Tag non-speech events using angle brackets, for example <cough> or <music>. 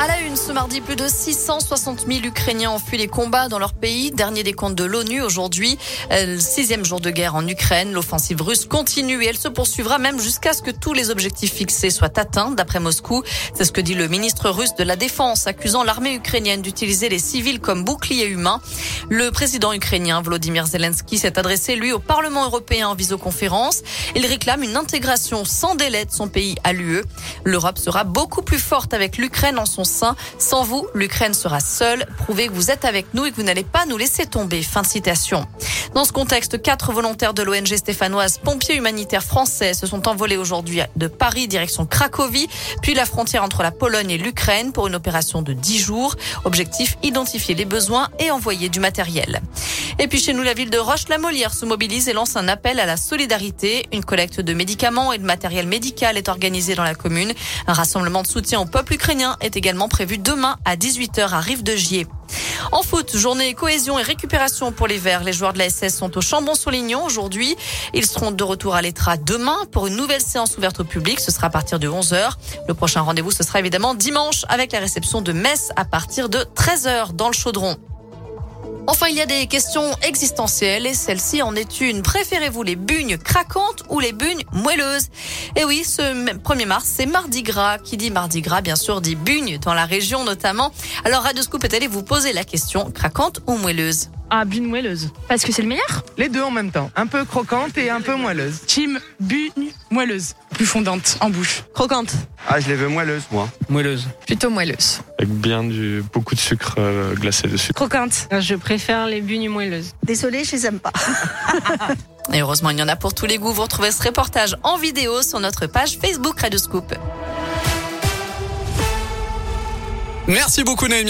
À la une, ce mardi, plus de 660 000 Ukrainiens ont fui les combats dans leur pays. Dernier décompte de l'ONU aujourd'hui. Euh, sixième jour de guerre en Ukraine. L'offensive russe continue et elle se poursuivra même jusqu'à ce que tous les objectifs fixés soient atteints, d'après Moscou. C'est ce que dit le ministre russe de la Défense, accusant l'armée ukrainienne d'utiliser les civils comme boucliers humains. Le président ukrainien Volodymyr Zelensky s'est adressé, lui, au Parlement européen en visioconférence. Il réclame une intégration sans délai de son pays à l'UE. L'Europe sera beaucoup plus forte avec l'Ukraine en son sans vous, l'Ukraine sera seule. Prouvez que vous êtes avec nous et que vous n'allez pas nous laisser tomber. Fin de citation. Dans ce contexte, quatre volontaires de l'ONG stéphanoise Pompiers humanitaires français se sont envolés aujourd'hui de Paris direction Cracovie, puis la frontière entre la Pologne et l'Ukraine pour une opération de 10 jours. Objectif, identifier les besoins et envoyer du matériel. Et puis chez nous, la ville de Roche-la-Molière se mobilise et lance un appel à la solidarité. Une collecte de médicaments et de matériel médical est organisée dans la commune. Un rassemblement de soutien au peuple ukrainien est également prévu demain à 18h à Rive-de-Gier. En foot, journée cohésion et récupération pour les Verts. Les joueurs de la SS sont au Chambon-Soulignon aujourd'hui. Ils seront de retour à l'Etra demain pour une nouvelle séance ouverte au public. Ce sera à partir de 11h. Le prochain rendez-vous, ce sera évidemment dimanche avec la réception de Metz à partir de 13h dans le chaudron. Enfin, il y a des questions existentielles et celle-ci en est une. Préférez-vous les bugnes craquantes ou les bugnes moelleuses? Et eh oui, ce 1er mars, c'est Mardi Gras. Qui dit Mardi Gras, bien sûr, dit bugnes dans la région notamment. Alors, Radio Scoop est allé vous poser la question craquante ou moelleuse ah, bune moelleuse. Parce que c'est le meilleur? Les deux en même temps. Un peu croquante et un peu moelleuse. Team bune moelleuse. Plus fondante en bouche. Croquante. Ah, je les veux moelleuses, moi. Moelleuse. Plutôt moelleuse. Avec bien du, beaucoup de sucre euh, glacé dessus. Croquante. Je préfère les bugnes moelleuses. Désolée, je les aime pas. <laughs> et heureusement, il y en a pour tous les goûts. Vous retrouvez ce reportage en vidéo sur notre page Facebook Radio Scoop. Merci beaucoup, Naomi.